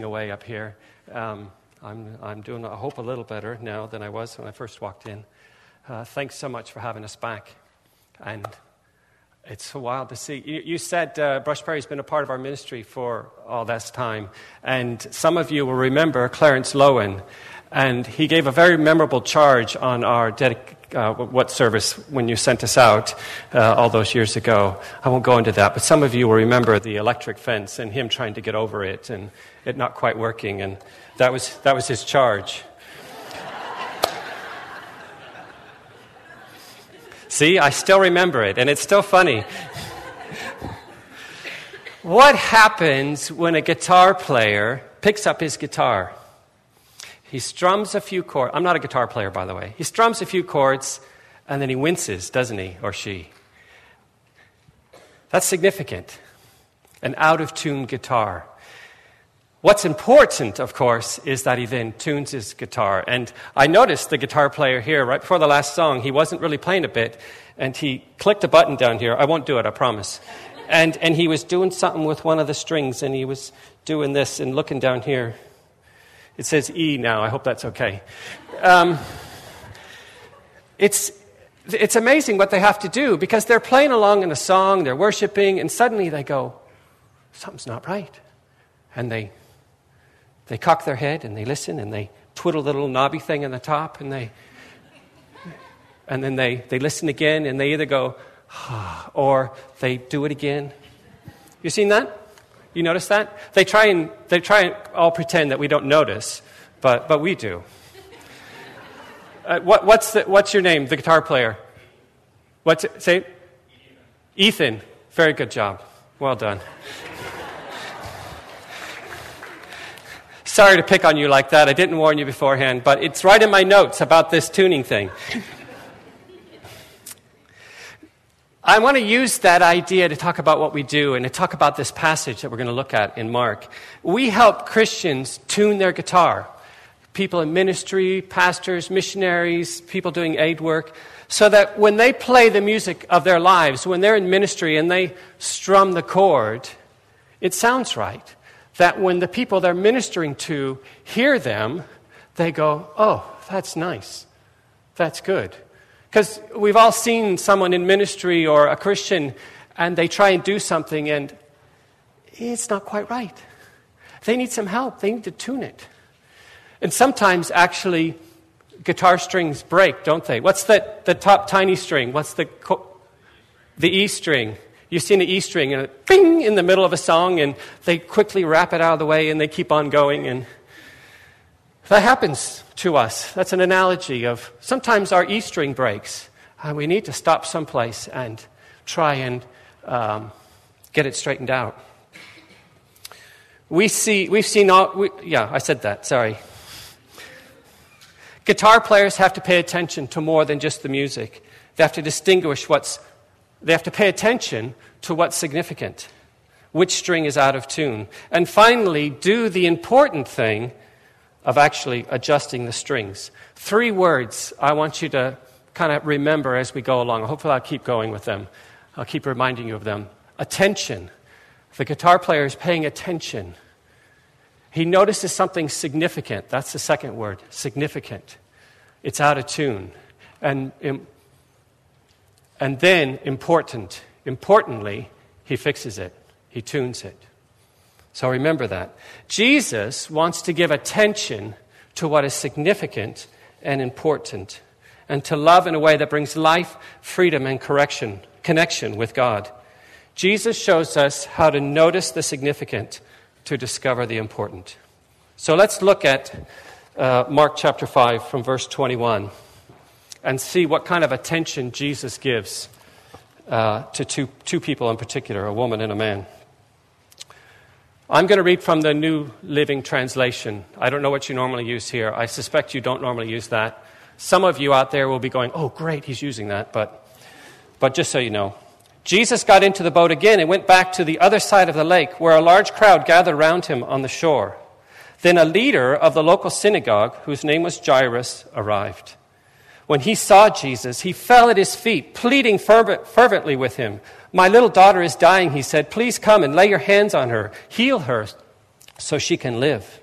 away up here. Um, I'm, I'm doing, I hope, a little better now than I was when I first walked in. Uh, thanks so much for having us back. And it's so wild to see. You, you said uh, Brush Prairie has been a part of our ministry for all this time. And some of you will remember Clarence Lowen. And he gave a very memorable charge on our uh, what service when you sent us out uh, all those years ago. I won't go into that, but some of you will remember the electric fence and him trying to get over it and it not quite working, and that was, that was his charge. See, I still remember it, and it's still funny. what happens when a guitar player picks up his guitar? He strums a few chords. I'm not a guitar player, by the way. He strums a few chords and then he winces, doesn't he, or she? That's significant. An out of tune guitar. What's important, of course, is that he then tunes his guitar. And I noticed the guitar player here, right before the last song, he wasn't really playing a bit, and he clicked a button down here. I won't do it, I promise. And, and he was doing something with one of the strings, and he was doing this and looking down here. It says E now. I hope that's okay. Um, it's, it's amazing what they have to do because they're playing along in a song, they're worshiping, and suddenly they go, something's not right. And they, they cock their head and they listen and they twiddle the little knobby thing on the top and they, and then they, they listen again and they either go, ah, or they do it again. You seen that? You notice that? They try and they try and all pretend that we don't notice, but, but we do. Uh, what, what's, the, what's your name, the guitar player? What's it? Say Ethan. Very good job. Well done. Sorry to pick on you like that. I didn't warn you beforehand, but it's right in my notes about this tuning thing. I want to use that idea to talk about what we do and to talk about this passage that we're going to look at in Mark. We help Christians tune their guitar. People in ministry, pastors, missionaries, people doing aid work, so that when they play the music of their lives, when they're in ministry and they strum the chord, it sounds right. That when the people they're ministering to hear them, they go, oh, that's nice. That's good. Because we've all seen someone in ministry or a Christian and they try and do something and it's not quite right. They need some help, they need to tune it. And sometimes, actually, guitar strings break, don't they? What's the, the top tiny string? What's the, the E string? You've seen the E string and it bing in the middle of a song, and they quickly wrap it out of the way and they keep on going. And that happens to us. That's an analogy of sometimes our E string breaks, and we need to stop someplace and try and um, get it straightened out. We see, we've seen all, we, yeah, I said that, sorry. Guitar players have to pay attention to more than just the music. They have to distinguish what's, they have to pay attention to what's significant, which string is out of tune. And finally, do the important thing of actually adjusting the strings. Three words I want you to kind of remember as we go along. Hopefully, I'll keep going with them. I'll keep reminding you of them. Attention. The guitar player is paying attention. He notices something significant. That's the second word significant. It's out of tune. And, and then, important. Importantly, he fixes it, he tunes it. So remember that. Jesus wants to give attention to what is significant and important, and to love in a way that brings life, freedom, and correction, connection with God. Jesus shows us how to notice the significant to discover the important. So let's look at uh, Mark chapter 5 from verse 21 and see what kind of attention Jesus gives uh, to two, two people in particular, a woman and a man. I'm going to read from the New Living Translation. I don't know what you normally use here. I suspect you don't normally use that. Some of you out there will be going, oh, great, he's using that. But, but just so you know, Jesus got into the boat again and went back to the other side of the lake where a large crowd gathered around him on the shore. Then a leader of the local synagogue, whose name was Jairus, arrived. When he saw Jesus, he fell at his feet, pleading fervently with him. My little daughter is dying, he said. Please come and lay your hands on her, heal her, so she can live.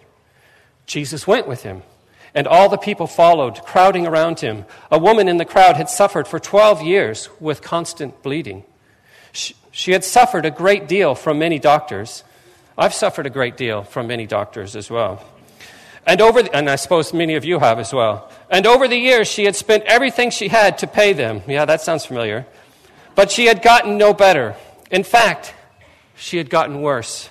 Jesus went with him, and all the people followed, crowding around him. A woman in the crowd had suffered for 12 years with constant bleeding. She, she had suffered a great deal from many doctors. I've suffered a great deal from many doctors as well. And over the, and I suppose many of you have as well. And over the years she had spent everything she had to pay them. Yeah, that sounds familiar. But she had gotten no better. In fact, she had gotten worse.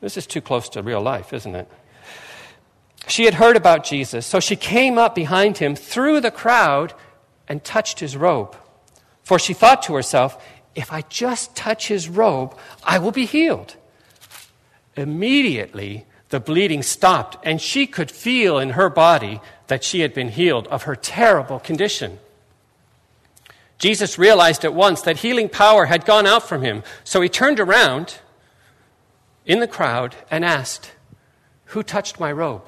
This is too close to real life, isn't it? She had heard about Jesus, so she came up behind him through the crowd and touched his robe. For she thought to herself, if I just touch his robe, I will be healed. Immediately, the bleeding stopped, and she could feel in her body that she had been healed of her terrible condition. Jesus realized at once that healing power had gone out from him, so he turned around in the crowd and asked, Who touched my robe?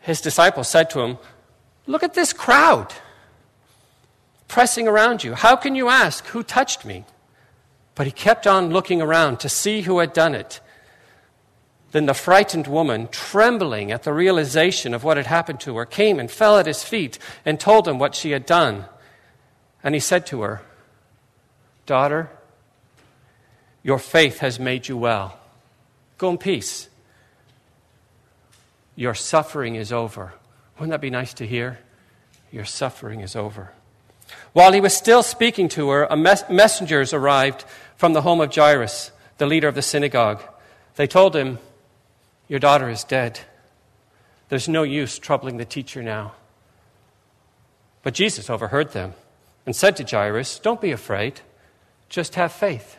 His disciples said to him, Look at this crowd pressing around you. How can you ask, Who touched me? But he kept on looking around to see who had done it. Then the frightened woman, trembling at the realization of what had happened to her, came and fell at his feet and told him what she had done. And he said to her, Daughter, your faith has made you well. Go in peace. Your suffering is over. Wouldn't that be nice to hear? Your suffering is over. While he was still speaking to her, mes- messengers arrived from the home of Jairus, the leader of the synagogue. They told him, Your daughter is dead. There's no use troubling the teacher now. But Jesus overheard them and said to Jairus, Don't be afraid, just have faith.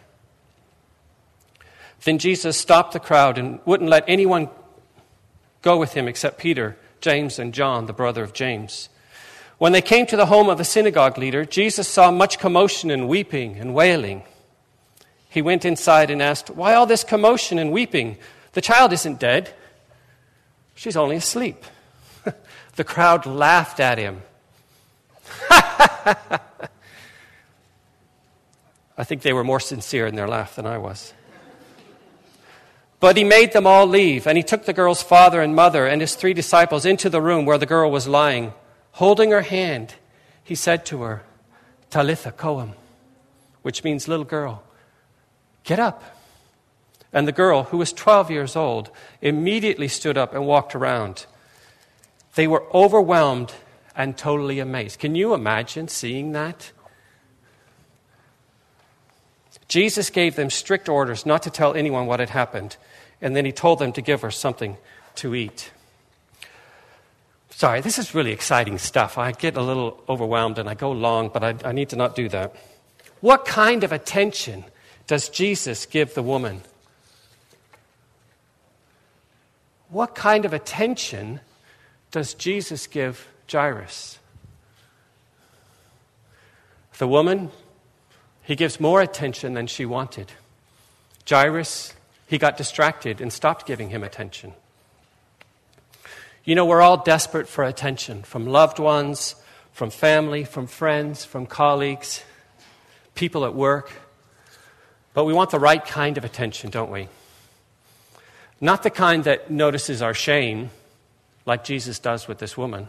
Then Jesus stopped the crowd and wouldn't let anyone go with him except Peter, James, and John, the brother of James. When they came to the home of the synagogue leader, Jesus saw much commotion and weeping and wailing. He went inside and asked, Why all this commotion and weeping? The child isn't dead, she's only asleep. the crowd laughed at him. I think they were more sincere in their laugh than I was. But he made them all leave, and he took the girl's father and mother and his three disciples into the room where the girl was lying. Holding her hand, he said to her, Talitha koum, which means little girl, get up. And the girl, who was 12 years old, immediately stood up and walked around. They were overwhelmed and totally amazed. Can you imagine seeing that? Jesus gave them strict orders not to tell anyone what had happened and then he told them to give her something to eat. Sorry, this is really exciting stuff. I get a little overwhelmed and I go long, but I, I need to not do that. What kind of attention does Jesus give the woman? What kind of attention does Jesus give Jairus? The woman, he gives more attention than she wanted. Jairus, he got distracted and stopped giving him attention. You know, we're all desperate for attention from loved ones, from family, from friends, from colleagues, people at work. But we want the right kind of attention, don't we? Not the kind that notices our shame, like Jesus does with this woman.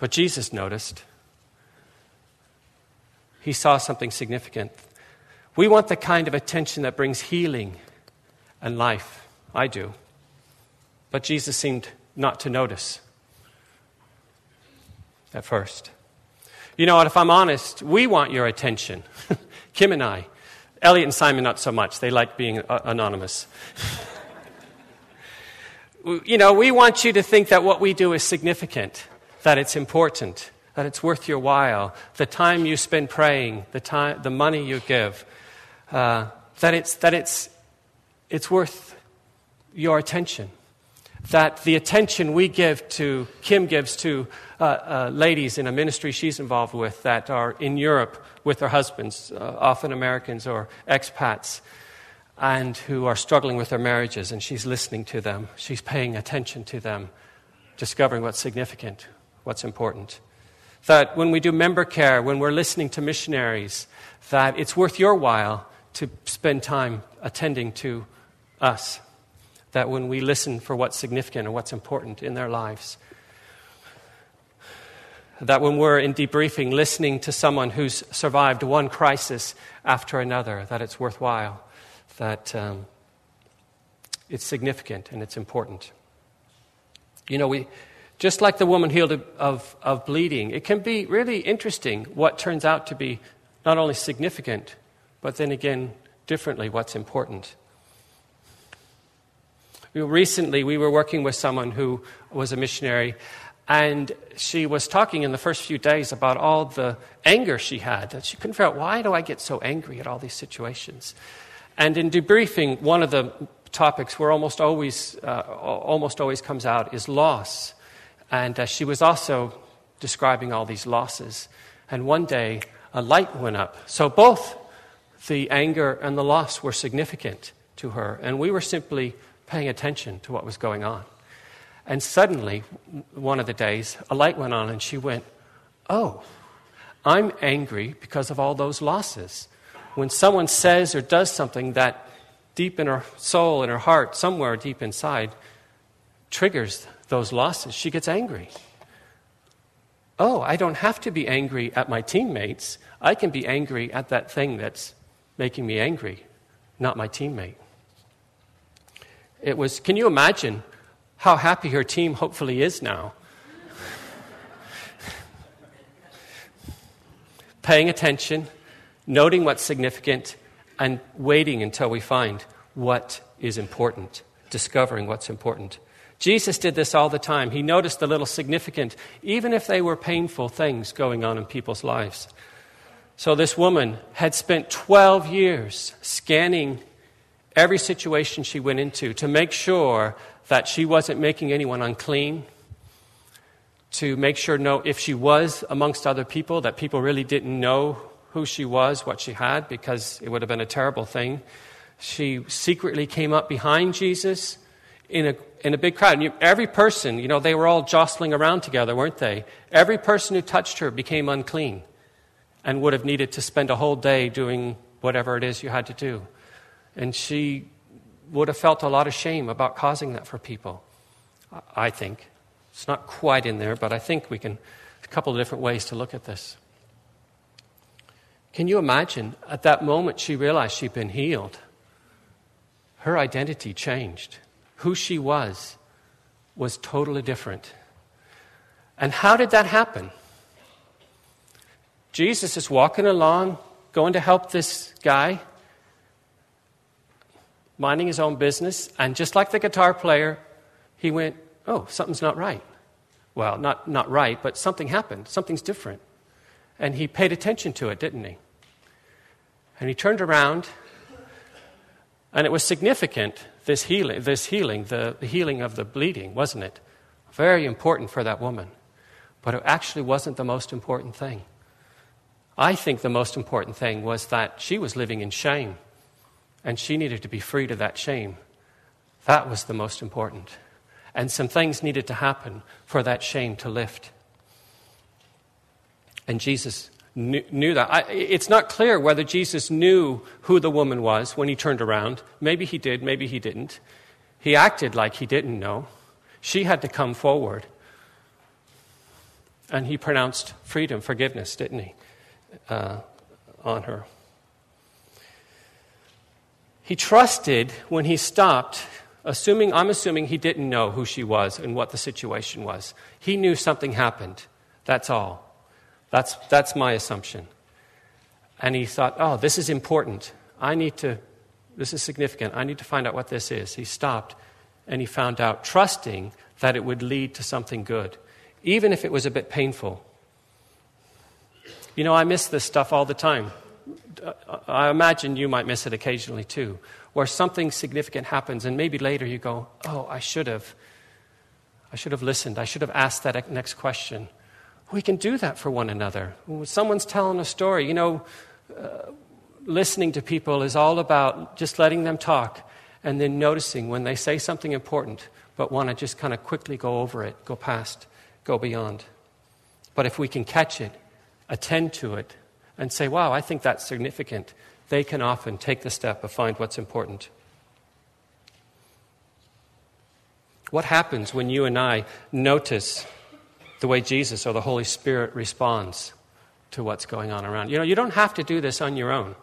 But Jesus noticed. He saw something significant. We want the kind of attention that brings healing and life. I do. But Jesus seemed not to notice at first. You know what? If I'm honest, we want your attention. Kim and I. Elliot and Simon, not so much. They like being uh, anonymous. you know, we want you to think that what we do is significant, that it's important, that it's worth your while, the time you spend praying, the, time, the money you give, uh, that, it's, that it's, it's worth your attention. That the attention we give to, Kim gives to uh, uh, ladies in a ministry she's involved with that are in Europe with their husbands, uh, often Americans or expats, and who are struggling with their marriages, and she's listening to them. She's paying attention to them, discovering what's significant, what's important. That when we do member care, when we're listening to missionaries, that it's worth your while to spend time attending to us. That when we listen for what's significant and what's important in their lives, that when we're in debriefing, listening to someone who's survived one crisis after another, that it's worthwhile, that um, it's significant and it's important. You know, we, just like the woman healed of, of, of bleeding, it can be really interesting what turns out to be not only significant, but then again, differently, what's important. Recently, we were working with someone who was a missionary, and she was talking in the first few days about all the anger she had. That she couldn't figure out why do I get so angry at all these situations. And in debriefing, one of the topics where almost always, uh, almost always comes out is loss. And uh, she was also describing all these losses. And one day, a light went up. So both the anger and the loss were significant to her. And we were simply paying attention to what was going on. And suddenly, one of the days, a light went on, and she went, Oh, I'm angry because of all those losses. When someone says or does something that deep in her soul, in her heart, somewhere deep inside, triggers those losses, she gets angry. Oh, I don't have to be angry at my teammates. I can be angry at that thing that's making me angry, not my teammate. It was, can you imagine how happy her team hopefully is now? Paying attention, noting what's significant, and waiting until we find what is important, discovering what's important. Jesus did this all the time. He noticed the little significant, even if they were painful things going on in people's lives. So, this woman had spent 12 years scanning every situation she went into to make sure that she wasn't making anyone unclean, to make sure no, if she was amongst other people, that people really didn't know who she was, what she had, because it would have been a terrible thing. She secretly came up behind Jesus in a in a big crowd. And you, every person, you know, they were all jostling around together, weren't they? Every person who touched her became unclean and would have needed to spend a whole day doing whatever it is you had to do. And she would have felt a lot of shame about causing that for people, I think. It's not quite in there, but I think we can, a couple of different ways to look at this. Can you imagine at that moment she realized she'd been healed? Her identity changed who she was was totally different. And how did that happen? Jesus is walking along, going to help this guy, minding his own business, and just like the guitar player, he went, Oh, something's not right. Well, not, not right, but something happened. Something's different. And he paid attention to it, didn't he? And he turned around, and it was significant this healing, this healing, the, the healing of the bleeding, wasn't it? Very important for that woman. But it actually wasn't the most important thing. I think the most important thing was that she was living in shame, and she needed to be freed of that shame. That was the most important. And some things needed to happen for that shame to lift. And Jesus knew, knew that. I, it's not clear whether Jesus knew who the woman was when he turned around. Maybe he did, maybe he didn't. He acted like he didn't know. She had to come forward. And he pronounced freedom, forgiveness, didn't he, uh, on her. He trusted when he stopped, assuming, I'm assuming he didn't know who she was and what the situation was. He knew something happened. That's all. That's, that's my assumption. And he thought, oh, this is important. I need to, this is significant. I need to find out what this is. He stopped and he found out, trusting that it would lead to something good, even if it was a bit painful. You know, I miss this stuff all the time. I imagine you might miss it occasionally too, where something significant happens and maybe later you go, oh, I should have. I should have listened. I should have asked that next question we can do that for one another. When someone's telling a story, you know, uh, listening to people is all about just letting them talk and then noticing when they say something important, but want to just kind of quickly go over it, go past, go beyond. But if we can catch it, attend to it, and say, wow, I think that's significant, they can often take the step of find what's important. What happens when you and I notice the way Jesus or the Holy Spirit responds to what's going on around? You know, you don't have to do this on your own.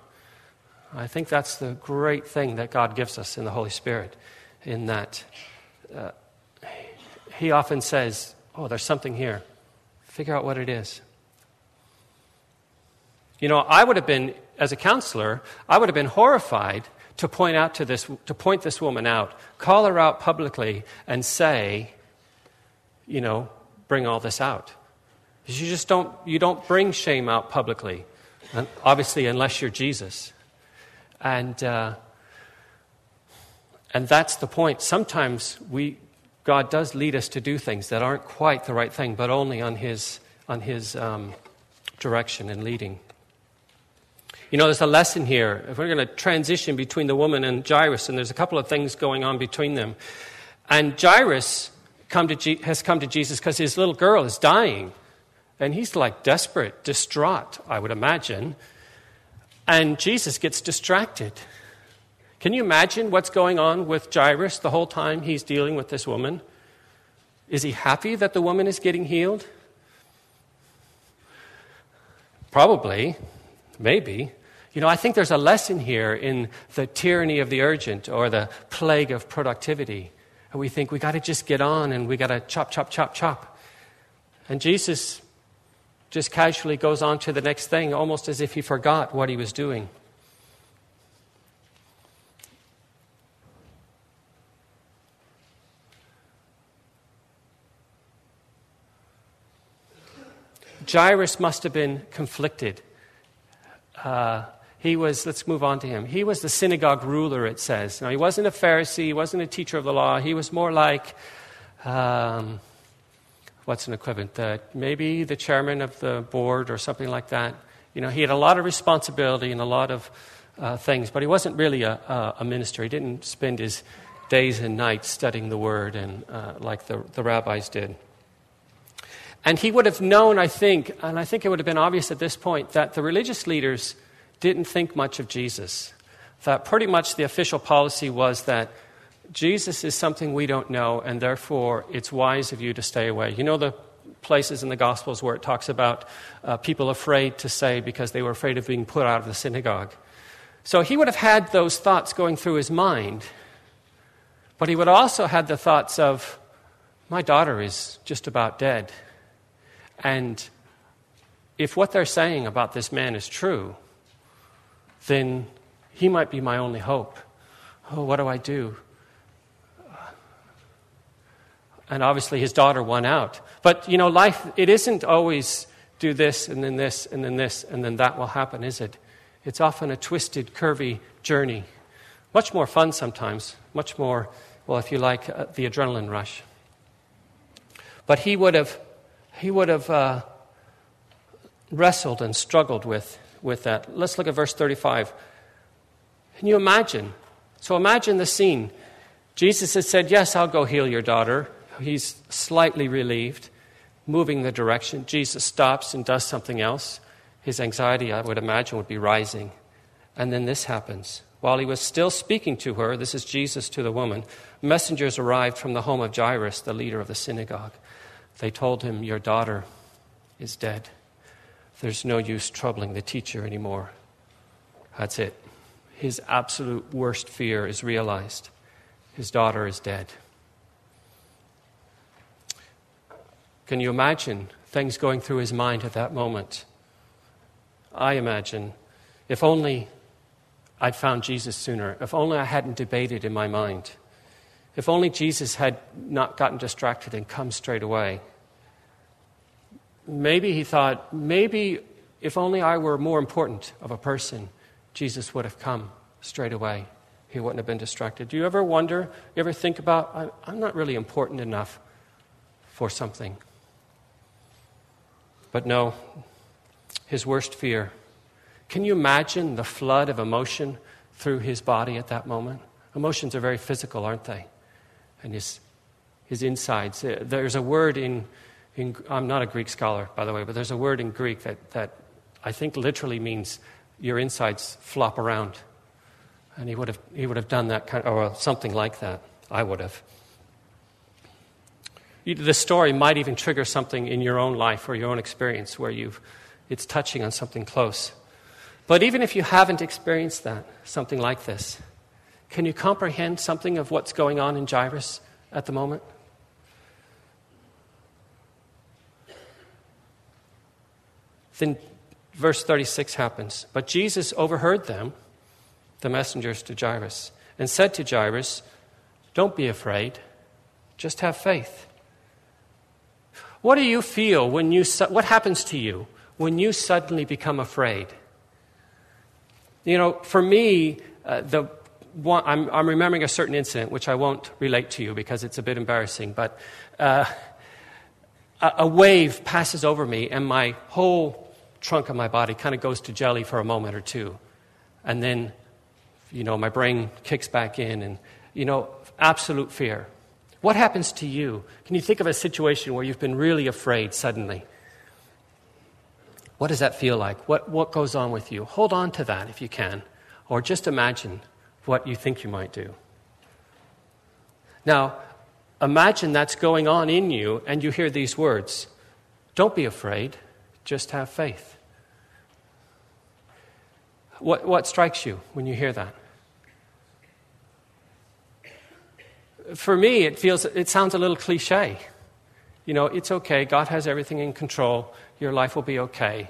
I think that's the great thing that God gives us in the Holy Spirit, in that uh, He often says, Oh, there's something here. Figure out what it is. You know, I would have been, as a counselor, I would have been horrified to point out to this, to point this woman out, call her out publicly, and say, you know, bring all this out. You just don't, you don't bring shame out publicly, obviously, unless you're Jesus. And, uh, and that's the point. Sometimes we, God does lead us to do things that aren't quite the right thing, but only on His, on his um, direction and leading. You know, there's a lesson here. If we're going to transition between the woman and Jairus, and there's a couple of things going on between them. And Jairus come to has come to Jesus because his little girl is dying. And he's like desperate, distraught, I would imagine. And Jesus gets distracted. Can you imagine what's going on with Jairus the whole time he's dealing with this woman? Is he happy that the woman is getting healed? Probably, maybe. You know, I think there's a lesson here in the tyranny of the urgent or the plague of productivity. And we think we got to just get on and we got to chop, chop, chop, chop. And Jesus just casually goes on to the next thing, almost as if he forgot what he was doing. Jairus must have been conflicted. Uh, he was, let's move on to him. He was the synagogue ruler, it says. Now, he wasn't a Pharisee, he wasn't a teacher of the law. He was more like, um, what's an equivalent? Maybe the chairman of the board or something like that. You know, he had a lot of responsibility and a lot of uh, things, but he wasn't really a, a, a, minister. He didn't spend his days and nights studying the word and uh, like the, the rabbis did. And he would have known, I think, and I think it would have been obvious at this point, that the religious leaders didn't think much of Jesus. That pretty much the official policy was that Jesus is something we don't know, and therefore it's wise of you to stay away. You know the places in the Gospels where it talks about uh, people afraid to say because they were afraid of being put out of the synagogue. So he would have had those thoughts going through his mind, but he would also had the thoughts of, my daughter is just about dead. And if what they're saying about this man is true, then he might be my only hope. Oh, what do I do? And obviously, his daughter won out. But, you know, life, it isn't always do this and then this and then this and then that will happen, is it? It's often a twisted, curvy journey. Much more fun sometimes, much more, well, if you like, uh, the adrenaline rush. But he would have, he would have uh, wrestled and struggled with with that. Let's look at verse 35. Can you imagine? So imagine the scene. Jesus has said, Yes, I'll go heal your daughter. He's slightly relieved, moving the direction. Jesus stops and does something else. His anxiety, I would imagine, would be rising. And then this happens. While he was still speaking to her, this is Jesus to the woman, messengers arrived from the home of Jairus, the leader of the synagogue. They told him, Your daughter is dead. There's no use troubling the teacher anymore. That's it. His absolute worst fear is realized. His daughter is dead. Can you imagine things going through his mind at that moment? I imagine if only I'd found Jesus sooner, if only I hadn't debated in my mind, if only Jesus had not gotten distracted and come straight away maybe he thought, maybe if only I were more important of a person, Jesus would have come straight away. He wouldn't have been distracted. Do you ever wonder, you ever think about, I'm not really important enough for something? But no, his worst fear. Can you imagine the flood of emotion through his body at that moment? Emotions are very physical, aren't they? And his, his insides. Eh, there's a word in in, I'm not a Greek scholar, by the way, but there's a word in Greek that, that I think literally means your insides flop around. And he would have, he would have done that kind of, or something like that. I would have. The story might even trigger something in your own life or your own experience where you've, it's touching on something close. But even if you haven't experienced that, something like this, can you comprehend something of what's going on in Jairus at the moment? Then verse 36 happens. But Jesus overheard them, the messengers to Jairus, and said to Jairus, Don't be afraid, just have faith. What do you feel when you, what happens to you when you suddenly become afraid? You know, for me, uh, the one, I'm, I'm, remembering a certain incident which I won't relate to you because it's a bit embarrassing, but uh, a, a wave passes over me and my whole trunk of my body kind of goes to jelly for a moment or two. And then, you know, my brain kicks back in and, you know, absolute fear. What happens to you? Can you think of a situation where you've been really afraid suddenly? What does that feel like? What, what goes on with you? Hold on to that if you can, or just imagine what you think you might do. Now, imagine that's going on in you and you hear these words Don't be afraid, just have faith. What, what strikes you when you hear that? For me, it feels it sounds a little cliche. You know, it's okay. God has everything in control. Your life will be okay.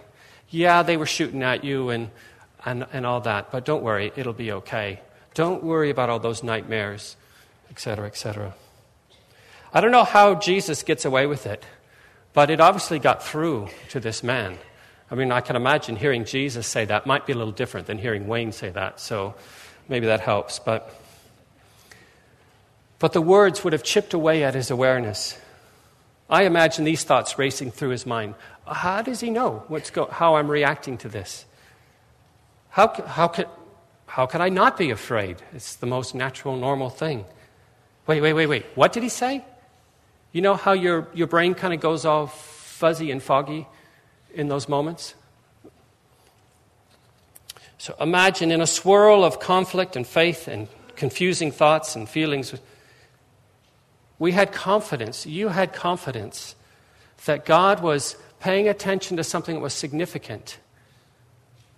Yeah, they were shooting at you and, and, and all that, but don't worry, it'll be okay. Don't worry about all those nightmares, etc., etc. I don't know how Jesus gets away with it, but it obviously got through to this man. I mean, I can imagine hearing Jesus say that might be a little different than hearing Wayne say that, so maybe that helps. But, but the words would have chipped away at his awareness. I imagine these thoughts racing through his mind. How does he know what's go- how I'm reacting to this? How, how, can, how can I not be afraid? It's the most natural, normal thing. Wait, wait, wait, wait. What did he say? You know how your, your brain kind of goes all fuzzy and foggy? in those moments? So imagine in a swirl of conflict and faith and confusing thoughts and feelings, we had confidence, you had confidence that God was paying attention to something that was significant,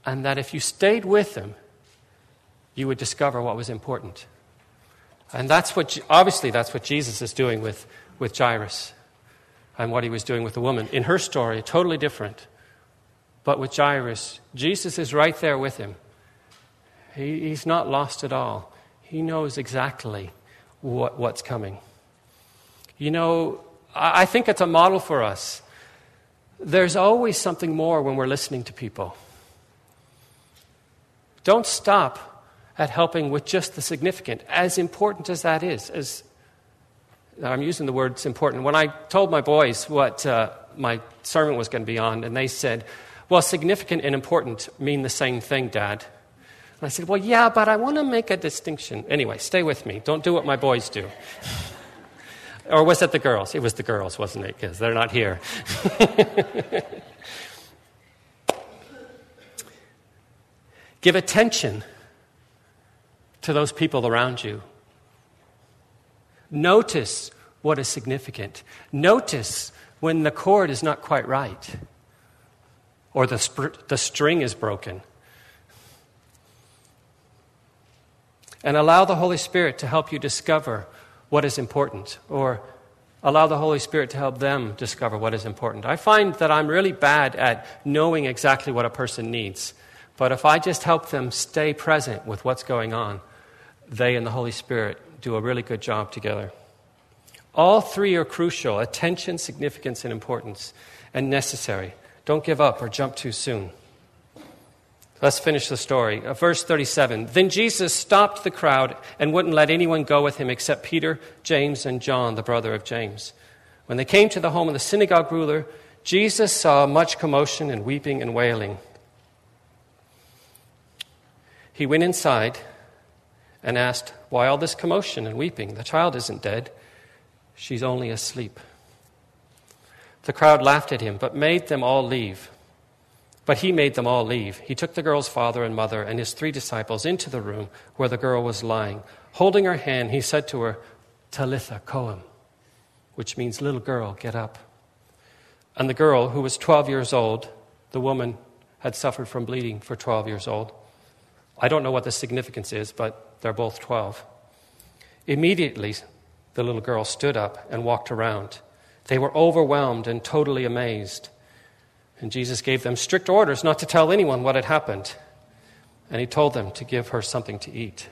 and that if you stayed with Him, you would discover what was important. And that's what, obviously, that's what Jesus is doing with, with Jairus and what he was doing with the woman. In her story, totally different. But with Jairus, Jesus is right there with him. He, he's not lost at all. He knows exactly what, what's coming. You know, I, I think it's a model for us. There's always something more when we're listening to people. Don't stop at helping with just the significant, as important as that is, as I'm using the words important. When I told my boys what uh, my sermon was going to be on, and they said, Well, significant and important mean the same thing, Dad. And I said, Well, yeah, but I want to make a distinction. Anyway, stay with me. Don't do what my boys do. or was it the girls? It was the girls, wasn't it? Because they're not here. Give attention to those people around you Notice what is significant. Notice when the chord is not quite right or the, sp- the string is broken. And allow the Holy Spirit to help you discover what is important or allow the Holy Spirit to help them discover what is important. I find that I'm really bad at knowing exactly what a person needs. But if I just help them stay present with what's going on, they and the Holy Spirit do a really good job together. All three are crucial attention, significance, and importance, and necessary. Don't give up or jump too soon. Let's finish the story. Uh, verse 37 Then Jesus stopped the crowd and wouldn't let anyone go with him except Peter, James, and John, the brother of James. When they came to the home of the synagogue ruler, Jesus saw much commotion and weeping and wailing. He went inside and asked, Why all this commotion and weeping? The child isn't dead, she's only asleep. The crowd laughed at him, but made them all leave. But he made them all leave. He took the girl's father and mother and his three disciples into the room where the girl was lying. Holding her hand, he said to her, Talitha koum, which means, little girl, get up. And the girl, who was 12 years old, the woman had suffered from bleeding for 12 years old. I don't know what the significance is, but they're both 12. Immediately, the little girl stood up and walked around. They were overwhelmed and totally amazed. And Jesus gave them strict orders not to tell anyone what had happened. And he told them to give her something to eat.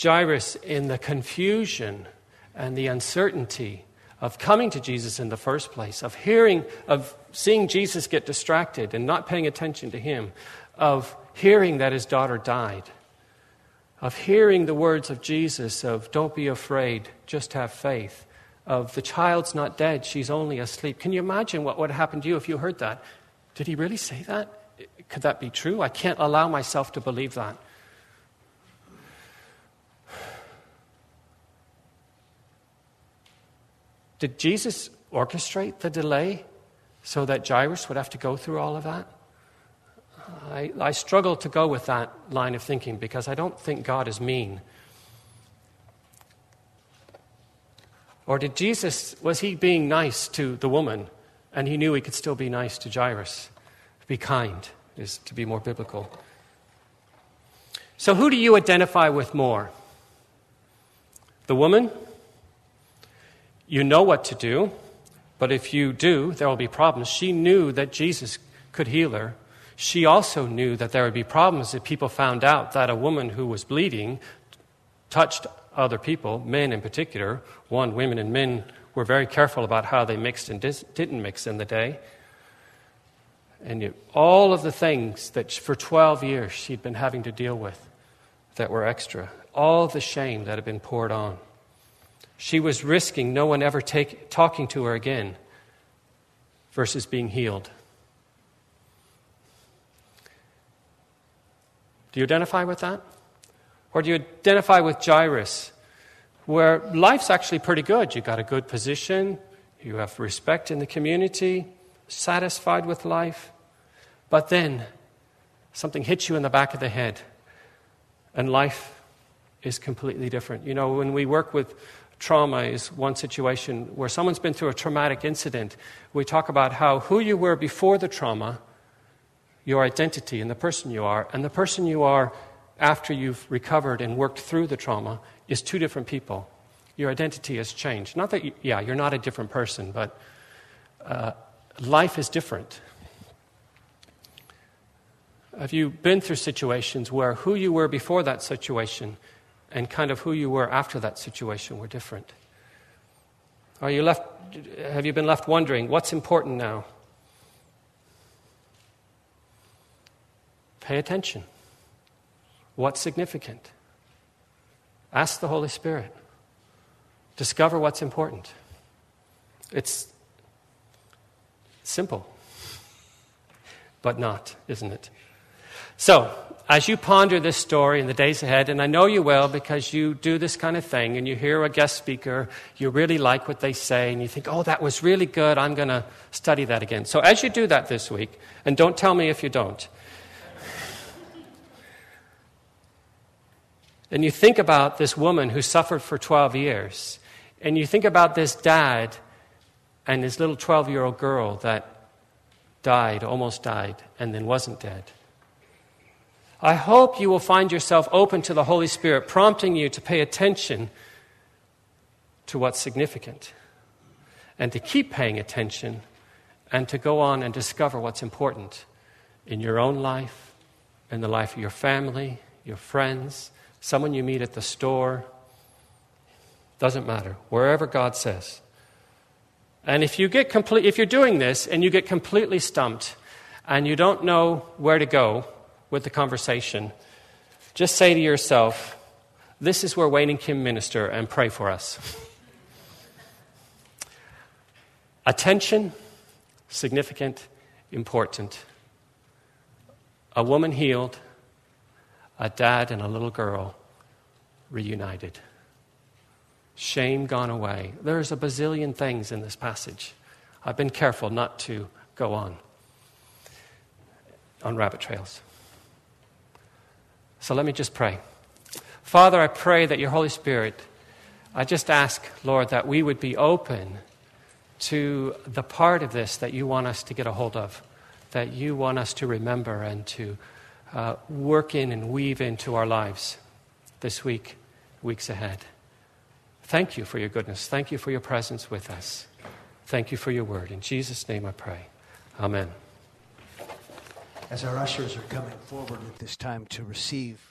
Jairus, in the confusion and the uncertainty of coming to Jesus in the first place, of hearing, of seeing Jesus get distracted and not paying attention to him, of hearing that his daughter died, of hearing the words of Jesus of don't be afraid, just have faith, of the child's not dead, she's only asleep. Can you imagine what would happen to you if you heard that? Did he really say that? Could that be true? I can't allow myself to believe that. Did Jesus orchestrate the delay so that Jairus would have to go through all of that? I, I struggle to go with that line of thinking because I don't think God is mean. Or did Jesus, was he being nice to the woman and he knew he could still be nice to Jairus? Be kind is to be more biblical. So, who do you identify with more? The woman you know what to do, but if you do, there will be problems. She knew that Jesus could heal her. She also knew that there would be problems if people found out that a woman who was bleeding touched other people, men in particular. One, women and men were very careful about how they mixed and dis- didn't mix in the day. And you, all of the things that for 12 years she'd been having to deal with that were extra, all the shame that had been poured on. She was risking no one ever take, talking to her again versus being healed. Do you identify with that? Or do you identify with Jairus, where life's actually pretty good? You got a good position, you have respect in the community, satisfied with life, but then something hits you in the back of the head, and life is completely different. You know, when we work with trauma is one situation where someone's been through a traumatic incident. We talk about how who you were before the trauma, your identity and the person you are, and the person you are after you've recovered and worked through the trauma is two different people. Your identity has changed. Not that, you, yeah, you're not a different person, but uh, life is different. Have you been through situations where who you were before that situation and kind of who you were after that situation were different? Are you left, have you been left wondering what's important now? Pay attention. What's significant? Ask the Holy Spirit. Discover what's important. It's simple, but not, isn't it? So, as you ponder this story in the days ahead, and I know you will because you do this kind of thing and you hear a guest speaker, you really like what they say, and you think, oh, that was really good, I'm going to study that again. So as you do that this week, and don't tell me if you don't, and you think about this woman who suffered for 12 years, and you think about this dad and his little 12 year old girl that died, almost died, and then wasn't dead. I hope you will find yourself open to the Holy Spirit prompting you to pay attention to what's significant and to keep paying attention and to go on and discover what's important in your own life, in the life of your family, your friends, someone you meet at the store. Doesn't matter, wherever God says. And if you get complete, if you're doing this and you get completely stumped and you don't know where to go, with the conversation, just say to yourself, This is where Wayne and Kim minister and pray for us. Attention, significant, important. A woman healed, a dad and a little girl reunited. shame gone away. There's a bazillion things in this passage. I've been careful not to go on on rabbit trails. So let me just pray. Father, I pray that your Holy Spirit, I just ask, Lord, that we would be open to the part of this that you want us to get a hold of, that you want us to remember and to uh, work in and weave into our lives this week, weeks ahead. Thank you for your goodness. Thank you for your presence with us. Thank you for your word. In Jesus' name I pray. Amen. As our ushers are coming forward at this time to receive